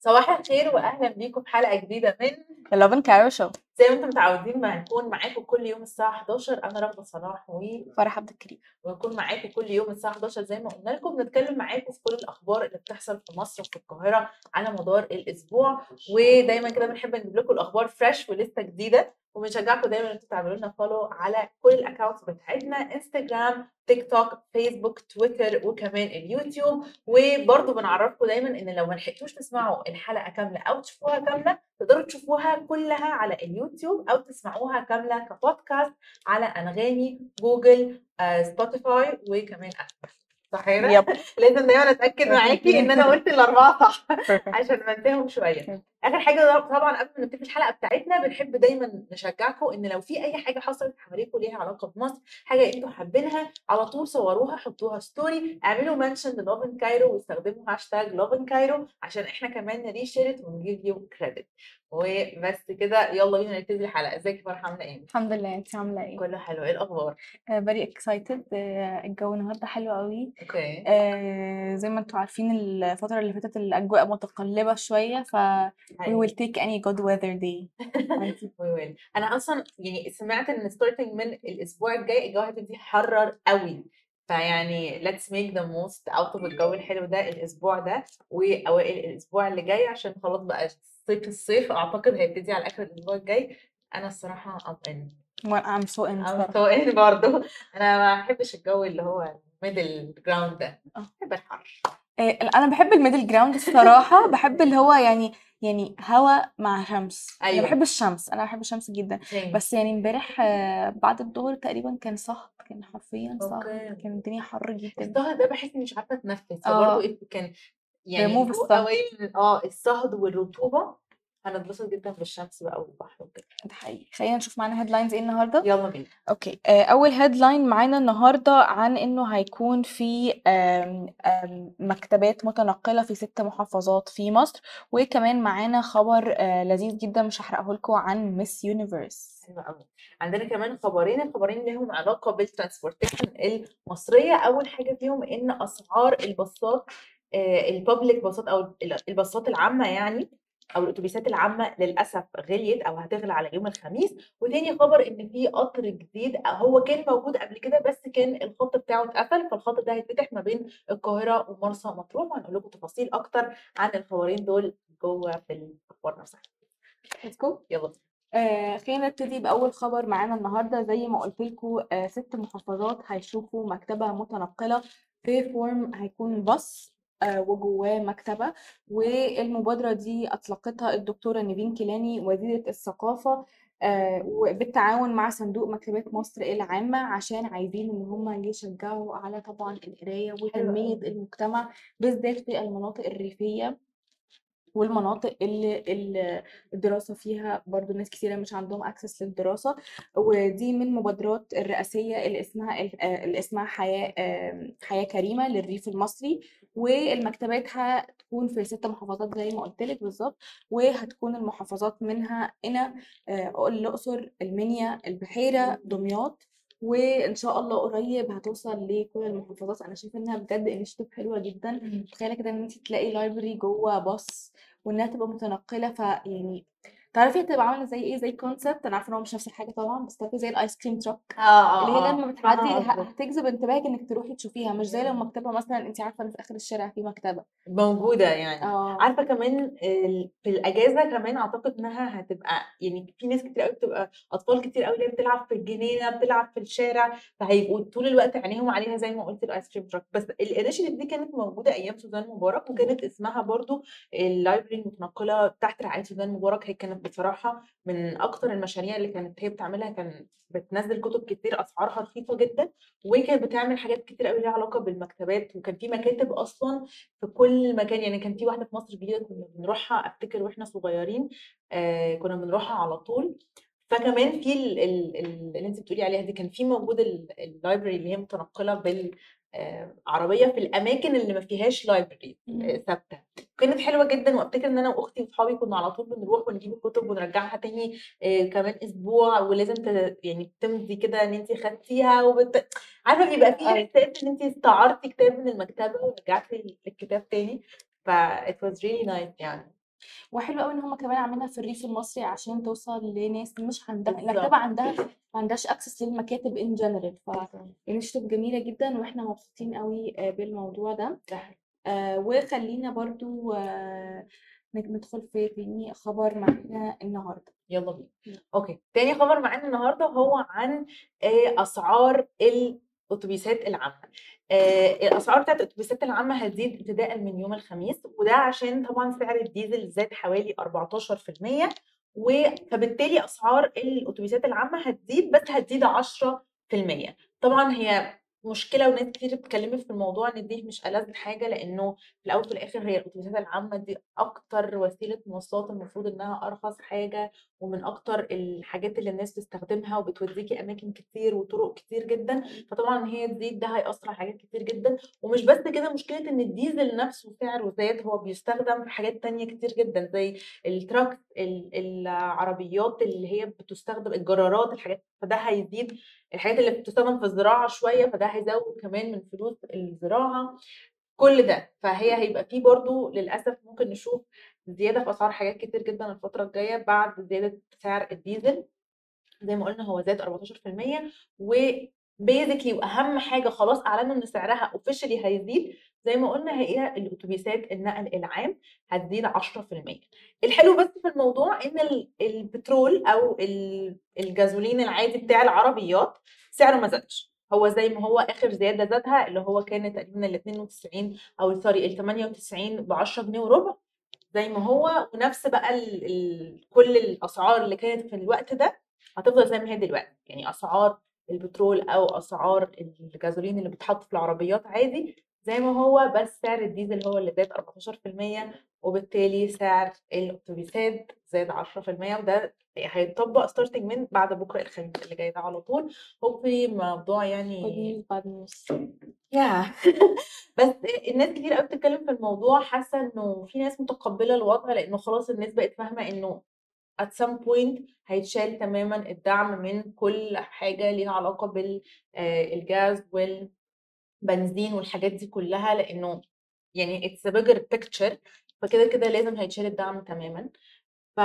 صباح الخير واهلا بيكم في حلقة جديدة من Lovin Cairo Show. زي ما أنتم متعودين ما هنكون معاكم كل يوم الساعة 11 أنا رغده صلاح و فرح عبد الكريم. ونكون معاكم كل يوم الساعة 11 زي ما قلنا لكم. بنتكلم معاكم في كل الأخبار اللي بتحصل في مصر وفي القاهرة على مدار الأسبوع. ودايما كده بنحب نجيب لكم الأخبار fresh ولسه جديدة. وبنشجعكم دايما إن أنتم تعملوا لنا follow على كل ال accounts بتاعتنا انستجرام تيك توك فيسبوك تويتر وكمان اليوتيوب. وبرضه بنعرفكم دايما إن لو ما لحقتوش تسمعوا الحلقة كاملة أو تشوفوها كاملة تقدروا تشوفوها كلها على اليوتيوب أو تسمعوها كاملة كبودكاست على أنغامي جوجل آه، سبوتيفاي وكمان ابل صح كده؟ yep. لازم دايما أتأكد معاكي إن أنا قلت الأربعة صح عشان بنساهم شوية. آخر حاجة طبعا قبل ما نبتدي الحلقة بتاعتنا بنحب دايما نشجعكم إن لو في أي حاجة حصلت حواليكم ليها علاقة بمصر حاجة أنتوا حابينها على طول صوروها حطوها story اعملوا mention ل Lovin Cairo واستخدموا هاشتاج Lovin Cairo عشان إحنا كمان ن reshare it and give you credit وبس كده يلا بينا نبتدي الحلقة. إزيك يا فرحه عاملة إيه؟ الحمد لله. انت عاملة إيه؟ كله حلو. إيه الأخبار؟ very excited الجو النهارده حلو قوي okay. آه، زي ما أنتوا عارفين الفترة اللي فاتت الأجواء متقلبة شوية ف we will take any good weather day. عادي. well أنا أصلا يعني سمعت إن starting من الأسبوع الجاي الجو هيبتدي يحرر قوي فيعني let's make the most out of الجو الحلو ده الأسبوع ده واوائل الأسبوع اللي جاي عشان خلاص بقى صيف الصيف أعتقد هيبتدي على آخر الأسبوع الجاي. أنا الصراحة I'm in. Well, I'm so in I'm so in برضه. أنا ما بحبش الجو اللي هو middle ground ده. آه. بحب الحر. أنا بحب ال middle ground الصراحة. بحب اللي هو يعني يعني هوا مع شمس. أنا أيوة. بحب الشمس. أنا بحب الشمس جدا. بس يعني امبارح آه، بعد الظهر تقريبا كان صهد كان حرفيا صهد. كان الدنيا حر جدا. الصهد ده بحس إني مش عارفة أتنفس. آه. فبرضه كان يعني آه الصهد والرطوبة هنتبسط جدا بالشمس بقى والبحر وكده. ده حقيقي. خلينا نشوف معانا headlines إيه النهارده. يلا بينا. okay. آه، أول headline معانا النهارده عن إنه هيكون في آم، آم، مكتبات متنقلة في ست محافظات في مصر وكمان معانا خبر آه، لذيذ جدا مش هحرقه لكم عن Miss Universe حلو قوي. عندنا كمان خبرين الخبرين لهم علاقة بال transportation المصرية. أول حاجة فيهم إن أسعار الباصات البابليك باصات أو ال- الباصات العامة يعني أو الأتوبيسات العامة للأسف غليت أو هتغلى على يوم الخميس. وتاني خبر إن في قطر جديد هو كان موجود قبل كده بس كان الخط بتاعه اتقفل فالخط ده هيتفتح ما بين القاهرة ومرسى مطروح. وهنقول لكم تفاصيل أكتر عن الخبرين دول جوه في الأخبار نفسها. يلا. آه خلينا نبتدي بأول خبر معانا النهاردة. زي ما قلت لكم آه ست محافظات هيشوفوا مكتبة متنقلة في form هيكون باص وجواه مكتبة والمبادرة دي أطلقتها الدكتورة نيفين كيلاني وزيرة الثقافة آه وبالتعاون مع صندوق مكتبات مصر العامة عشان عايزين إن هم يشجعوا على طبعا القراية وتنمية. المجتمع بالذات في المناطق الريفية والمناطق اللي الدراسة فيها برضو ناس كثيرة مش عندهم access للدراسة ودي من مبادرات الرئاسية اللي اسمها اللي اسمها حياة حياة كريمة للريف المصري والمكتبات هتكون في ست محافظات زي ما قلت لك بالظبط وهتكون المحافظات منها هنا آه، الأقصر المنيا البحيرة دمياط وإن شاء الله قريب هتوصل لكل المحافظات. أنا شايفة إنها بجد initiative حلوة جدا. تخيلي كده إن انت تلاقي library جوه باص وإنها تبقى متنقلة فيعني تعرفي هتبقى عاملة زي إيه؟ زي concept أنا عارفة إن هو مش نفس الحاجة طبعا بس تعرفي زي ال ice cream truck آه اللي هي لما بتعدي فاهمة ه- قصدك. هتجذب انتباهك إنك تروحي تشوفيها مش زي لو مكتبة مثلا انت عارفة إن في آخر الشارع في مكتبة. موجودة يعني. آه. عارفة كمان في الأجازة كمان أعتقد إنها هتبقى يعني في ناس كتير قوي بتبقى أطفال كتير قوي اللي بتلعب في الجنينة بتلعب في الشارع فهيبقوا طول الوقت عينيهم عليها زي ما قلت ال ice cream truck بس ال initiative دي كانت موجودة أيام سوزان مبارك وكانت اسمها برضو ال library المتنقلة تحت رعاية سوزان مبارك. هي كانت بصراحة من أكتر المشاريع اللي كانت هي بتعملها كان بتنزل كتب كتير أسعارها رخيصة جدا وكانت بتعمل حاجات كتير قوي ليها علاقة بالمكتبات وكان في مكاتب أصلا في كل مكان. يعني كان في واحدة في مصر الجديدة كنا بنروحها أفتكر وإحنا صغيرين آه كنا بنروحها على طول. فكمان في ال- ال- ال- اللي أنت بتقولي عليها دي كان في موجود ال library اللي هي متنقلة بال عربية في الأماكن اللي ما فيهاش library مم. ثابتة كانت حلوة جدا وأفتكر إن أنا وأختي وأصحابي كنا على طول بنروح ونجيب الكتب ونرجعها تاني آه، كمان أسبوع ولازم ت... يعني تمضي كده إن انت خدتيها وبت... عارفة بيبقى فيه أيوة. إحساس إن انت استعرتي كتاب من المكتبة ورجعتي الكتاب تاني ف it was really nice يعني وحلو قوي إن هم كمان عاملينها في الريف المصري عشان توصل لناس مش عندها. المكتبه عندها ما عندهاش access للمكاتب in general ف initiative جميلة جدا وإحنا مبسوطين قوي آه، بالموضوع ده. آه، وخلينا برضو آه، ندخل في تاني خبر معانا النهارده يلا بينا. okay تاني خبر معانا النهارده هو عن آه، أسعار الاتوبيسات العامه آه، الأسعار بتاعت الأتوبيسات العامة هتزيد ابتداء من يوم الخميس وده عشان طبعا سعر الديزل زاد حوالي 14% و فبالتالي أسعار الأتوبيسات العامة هتزيد بس هتزيد 10% طبعا هي مشكلة وناس كتير اتكلمت في الموضوع إن دي مش ألذ حاجة لأنه في الأول وفي الآخر هي الأتوبيسات العامة دي أكتر وسيلة مواصلات المفروض إنها أرخص حاجة ومن أكتر الحاجات اللي الناس بتستخدمها وبتوديكي أماكن كتير وطرق كتير جدا فطبعا هي تزيد ده هيأثر على حاجات كتير جدا. ومش بس كده مشكلة إن الديزل نفسه سعره زاد هو بيستخدم في حاجات تانية كتير جدا زي ال trucks ال- العربيات اللي هي بتستخدم الجرارات الحاجات فده هيزيد. الحاجات اللي بتستخدم في الزراعة شوية فده هيزود كمان من فلوس الزراعة. كل ده فهي هيبقى فيه برضو للأسف ممكن نشوف زيادة في أسعار حاجات كتير جدا الفترة الجاية بعد زيادة سعر الديزل. زي ما قلنا هو زاد 14% و basically وأهم حاجة خلاص أعلنوا إن سعرها officially هيزيد. زي ما قلنا هي الأتوبيسات النقل العام هتزيد 10% الحلو بس في الموضوع إن ال- البترول أو ال- الجازولين العادي بتاع العربيات سعره ما زادش. هو زي ما هو آخر زيادة زادها اللي هو كان تقريبا ال 92 أو sorry ال 98 ب 10 جنيه وربع. زي ما هو ونفس بقى ال ال كل الأسعار اللي كانت في الوقت ده هتفضل زي ما هي دلوقتي. يعني أسعار البترول أو أسعار الجازولين اللي بيتحط في العربيات عادي زي ما هو بس سعر الديزل هو اللي زاد 14% وبالتالي سعر الاتوبيسات زاد 10% وده هيتطبق starting من بعد بكرة الخميس اللي جاي ده على طول. hopefully موضوع يعني news bad news يا بس الناس كتير قوي بتتكلم في الموضوع حاسة إنه في ناس متقبلة الوضع لأنه خلاص الناس بقت فاهمة إنه at some point هيتشال تماما الدعم من كل حاجة ليها علاقة بالجاز والبنزين والحاجات دي كلها لأنه يعني it's a bigger picture فكده كده لازم هيتشال الدعم تماما. ف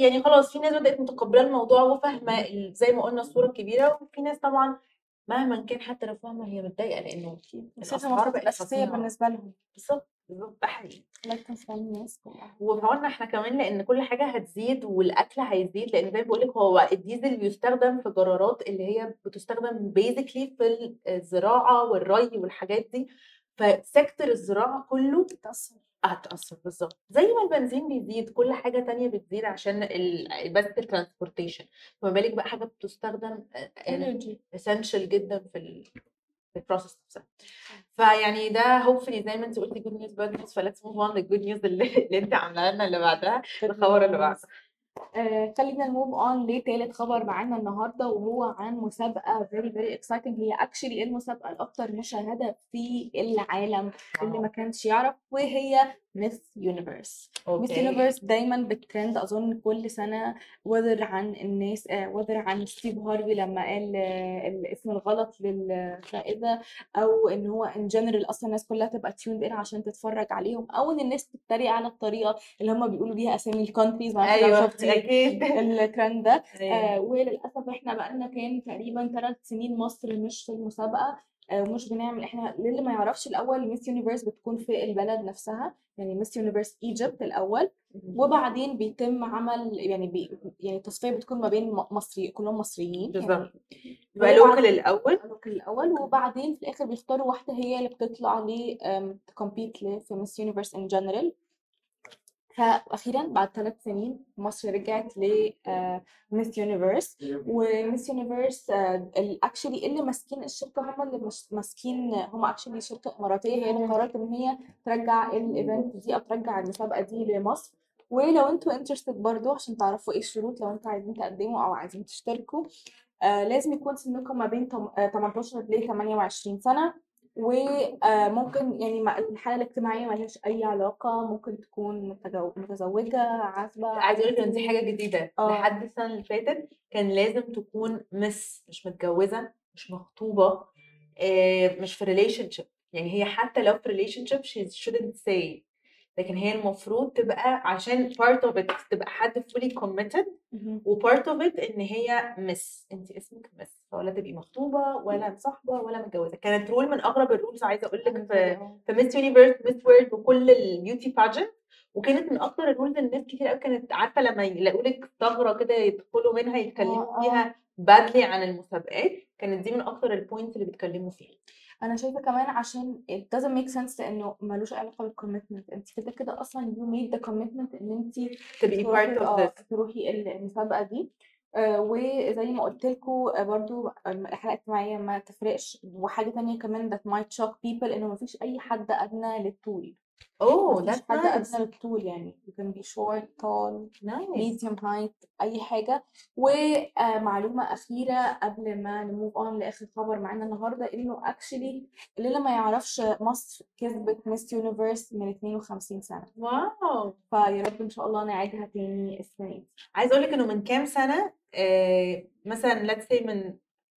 يعني خلاص في ناس بدأت متقبلة الموضوع وفاهمة زي ما قلنا الصورة الكبيرة وفي ناس طبعا مهما كان حتى لو فاهمة هي متضايقة لأنه نسيت الأسعار المصاريف بقت فظيعة. بالنسبة لهم. بالظبط بالظبط ده حقيقي. الله عون الناس وفعلنا إحنا كمان لأن كل حاجة هتزيد والأكل هيزيد لأن زي ما بقول لك هو الديزل بيستخدم في جرارات اللي هي بتستخدم basically في الزراعة والري والحاجات دي. ف sector الزراعة كله بتأثر. هتأثر بالظبط زي ما البنزين بيزيد كل حاجة تانية بتزيد عشان ال... بس ال transportation فما بالك بقى حاجة بتستخدم energy. essential جدا في ال في ال process نفسها. فيعني ده hopefully زي ما انت قلتي good news bad news ف let's move on لل good news اللي, اللي انت عاملاها لنا اللي بعدها الخبر اللي بعده آه خلينا ن move on لتالت خبر معانا النهارده وهو عن مسابقة very very exciting. هي actually المسابقة الاكثر مشاهدة في العالم اللي ما كانش يعرف وهي Miss Universe Miss Universe دايما بترند. أظن كل سنة whether عن الناس whether عن ستيف هارفي لما قال آه، الاسم الغلط للفائزه أو إن هو in general أصلا الناس كلها تبقى tuned in عشان تتفرج عليهم أو إن الناس تتريق على الطريقة اللي هم بيقولوا بيها أسامي ال countries أيوه شفتي أكيد. الترند ده. أيوة. آه وللأسف إحنا بقالنا كان تقريبا ثلاث سنين مصر مش في المسابقة. آه ومش بنعمل إحنا للي ما يعرفش الأول Miss Universe بتكون في البلد نفسها يعني Miss Universe Egypt الأول. وبعدين بيتم عمل يعني بي يعني التصفيه بتكون ما بين مصري كلهم مصريين بالظبط. يعني يبقى وبعد- local الأول. ال local الأول. وبعدين في الآخر بيختاروا واحدة هي اللي بتطلع ل to compete في Miss Universe in general فاخيرا بعد ثلاث سنين مصر رجعت ل Miss Universe و Miss Universe actually اللي ماسكين الشركة هم اللي ماسكين هم actually شركه إماراتية. هي اللي قررت إن هي ترجع ال event دي أو ترجع المسابقة دي لمصر. ولو أنتوا interested برضو عشان تعرفوا إيه الشروط لو أنتوا عايزين تقدموا أو عايزين تشتركوا آه لازم يكون سنكم ما بين تم- آه، 18 ل 28 سنة. وممكن يعني مع الحالة الاجتماعية ما لهاش أي علاقة ممكن تكون متزوجة عازبة عايزة أقول لك إن دي حاجة جديدة. آه. لحد السنة اللي فاتت كان لازم تكون مس مش متجوزة مش مخطوبة آه، مش في relationship يعني هي حتى لو في relationship she shouldn't say لكن هي المفروض تبقى عشان part of it تبقى حد fully committed مهم. و part of it إن هي Miss انت اسمك Miss ولا تبقي مخطوبة ولا مصاحبة ولا متجوزة. كانت rule من أغرب ال rules عايزة أقول لك في في Miss Universe Miss World وكل ال beauty pageant وكانت من أكتر ال rules اللي الناس كتير قوي كانت عارفة لما يلاقوا لك ثغرة كده يدخلوا منها يتكلموا آه فيها badly عن المسابقات. كانت دي من أكتر ال points اللي بيتكلموا فيها. أنا شايفة كمان عشان it doesn't make sense لأنه ملوش علاقة بال commitment أنت كده كده أصلا you made the commitment إن أنت تبقي part of آه this. تروحي المسابقة دي. آه وزي ما قلت لكم برضو الحالة الاجتماعية ما تفرقش. وحاجة تانية كمان that might shock people إنه مفيش أي حد أدنى للطول أوه مفيش that's حد nice. للطول يعني. You can be short tall nice. medium height أي حاجة. ومعلومة أخيرة قبل ما ن move on لآخر خبر معانا النهارده إنه actually اللي ما يعرفش مصر كسبت Miss Universe من 52 سنة. wow. فيا رب إن شاء الله نعيدها تاني السنة دي. عايزه أقول لك إنه من كام سنة؟ آه مثلا let's say من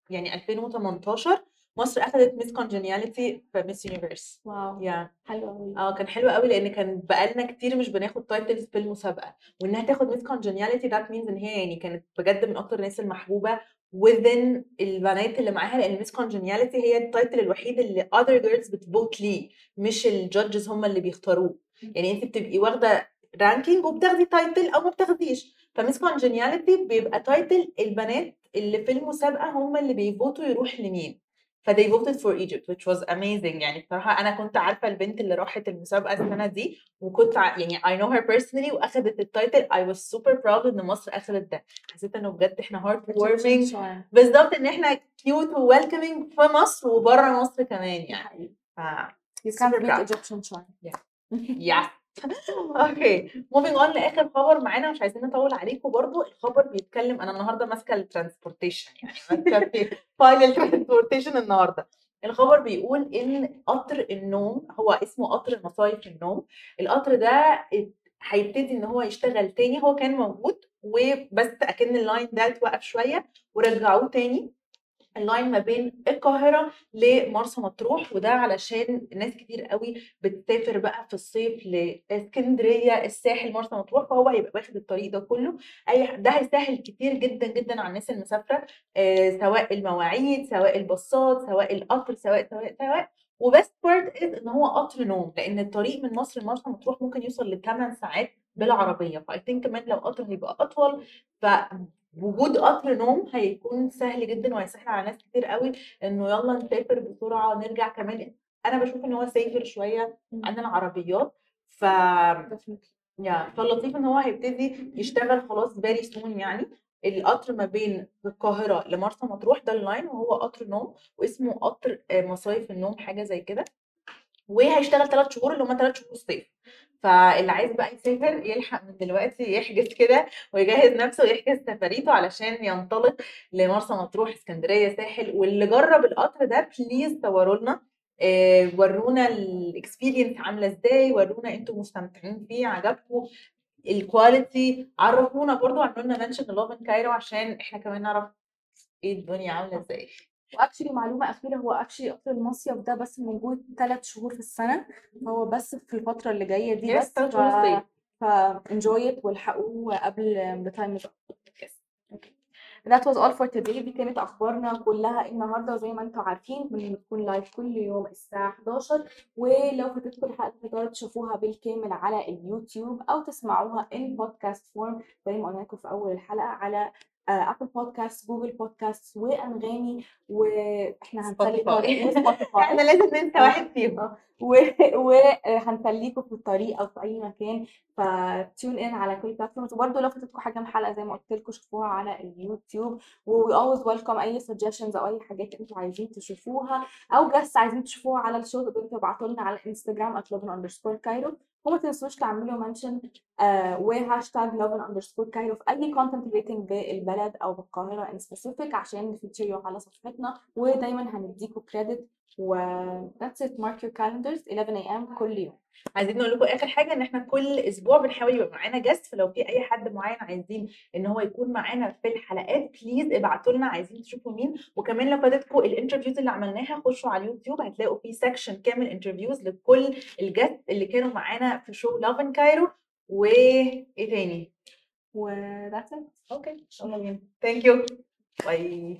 يعني 2018 مصر اخذت Miss Congeniality في Miss Universe wow يا حلو قوي آه كان حلو قوي لأن كان بقالنا كتير مش بناخد titles في المسابقة. وإنها تاخد Miss Congeniality that means إن هي يعني كانت بجد من أكتر الناس المحبوبة within البنات اللي معاها لأن Miss Congeniality هي ال title الوحيد اللي other girls بت vote ليه مش ال judges هم اللي بيختاروه. يعني انت بتبقي واخدة ranking وبتاخدي title أو ما بتاخديش. ف Miss Congeniality بيبقى title البنات اللي في المسابقة هم اللي بي vote وا يروح لمين. فدي voted for Egypt which was amazing. يعني بصراحة أنا كنت عارفة البنت اللي راحت المسابقة السنة دي وكنت ع... يعني I know her personally وأخدت ال title I was super proud إن مصر أخدت ده. حسيت إنه بجد إحنا heartwarming بالظبط إن إحنا cute welcoming في مصر وبره مصر كمان يعني. ف you can't beat Egyptian charm yeah. Yeah. okay moving on لآخر خبر معانا مش عايزين نطول عليكم برضو. الخبر بيتكلم أنا النهارده ماسكة ال transportation يعني ماسكة في file ال transportation النهارده. الخبر بيقول إن قطر النوم هو اسمه قطر مصايف النوم. القطر ده ات- هيبتدي إن هو يشتغل تاني هو كان موجود وبس أكن ال line ده اتوقف شوية ورجعوه تاني. ال line ما بين القاهرة لمرسى مطروح وده علشان ناس كتير قوي بتسافر بقى في الصيف لإسكندرية الساحل مرسى مطروح فهو هيبقى واخد الطريق ده كله. أي ده هيسهل كتير جدا جدا على الناس المسافرة آه سواء المواعيد سواء الباصات سواء القطر سواء سواء سواء. وبس part إن هو قطر نوم لأن الطريق من مصر لمرسى مطروح ممكن يوصل ل 8 ساعات بالعربية. ف I think كمان لو قطر هيبقى أطول. ف وجود قطر نوم هيكون سهل جدا وهيسهل على ناس كتير قوي إنه يلا نسافر بسرعة نرجع كمان. أنا بشوف إن هو safer شوية عن العربيات. ف يا فاللطيف إن هو هيبتدي يشتغل خلاص very soon يعني. القطر ما بين القاهرة لمرسى مطروح ده ال line وهو قطر نوم واسمه قطر آه، مصايف النوم حاجة زي كده. وهيشتغل ثلاث شهور اللي هم ثلاث شهور الصيف. فاللي عايز بقى يسافر يلحق من دلوقتي يحجز كده ويجهز نفسه ويحجز سفريته علشان ينطلق لمرسى مطروح اسكندرية ساحل. واللي جرب القطر ده please صوروا لنا. آه، ورونا ال experience عاملة إزاي؟ ورونا أنتوا مستمتعين فيه عجبكم ال quality عرفونا برضو عملوا لنا mention Love Cairo عشان إحنا كمان نعرف إيه الدنيا عاملة إزاي. و actually معلومة أخيرة هو actually قطر المصيف ده بس موجود ثلاث شهور في السنة فهو بس في الفترة اللي جاية دي yes بس ثلاث ف شهور الصيف. ف enjoy it والحقوه قبل the time is up That was all for today. دي كانت أخبارنا كلها النهارده وزي ما أنتم عارفين بنكون live كل يوم الساعة 11 ولو فاتتكم الحلقة تقدروا تشوفوها بالكامل على اليوتيوب أو تسمعوها in podcast form. زي ما قلنا لكم في أول الحلقة على Apple Podcast Google Podcast وأنغامي وإحنا و Spotify إحنا لازم ننسى آه. واحد فيهم. آه. وهنخليكم في الطريق أو في أي مكان. ف tune in على كل platforms وبرده لو فاتتكم حاجة من الحلقة زي ما قلت لكم شوفوها على اليوتيوب. و we always welcome أي suggestions أو أي حاجات أنتوا عايزين تشوفوها. أو guest عايزين تشوفوها على ال show تقدروا تبعتوا لنا على الانستجرام كايرو وما تنسوش تعملوا mention آه و hashtag lovin underscore Cairo في أي content relating بالبلد أو بالقاهرة in specific عشان ن feature يو على صفحتنا ودايما هنديكوا credit و that's it. Mark your calendars. 11 a.m. كل يوم. عايزين نقول لكم آخر حاجة إن إحنا كل أسبوع بنحاول يبقى معانا guest فلو في أي حد معين عايزين إن هو يكون معانا في الحلقات please ابعتوا لنا. عايزين تشوفوا مين. وكمان لو فاتتكم ال interviews اللي عملناها خشوا على اليوتيوب. هتلاقوا في section كامل interviews لكل ال guests اللي كانوا معانا في show Lovin Cairo وايه تاني؟ و that's it. okay يلا بينا. thank you bye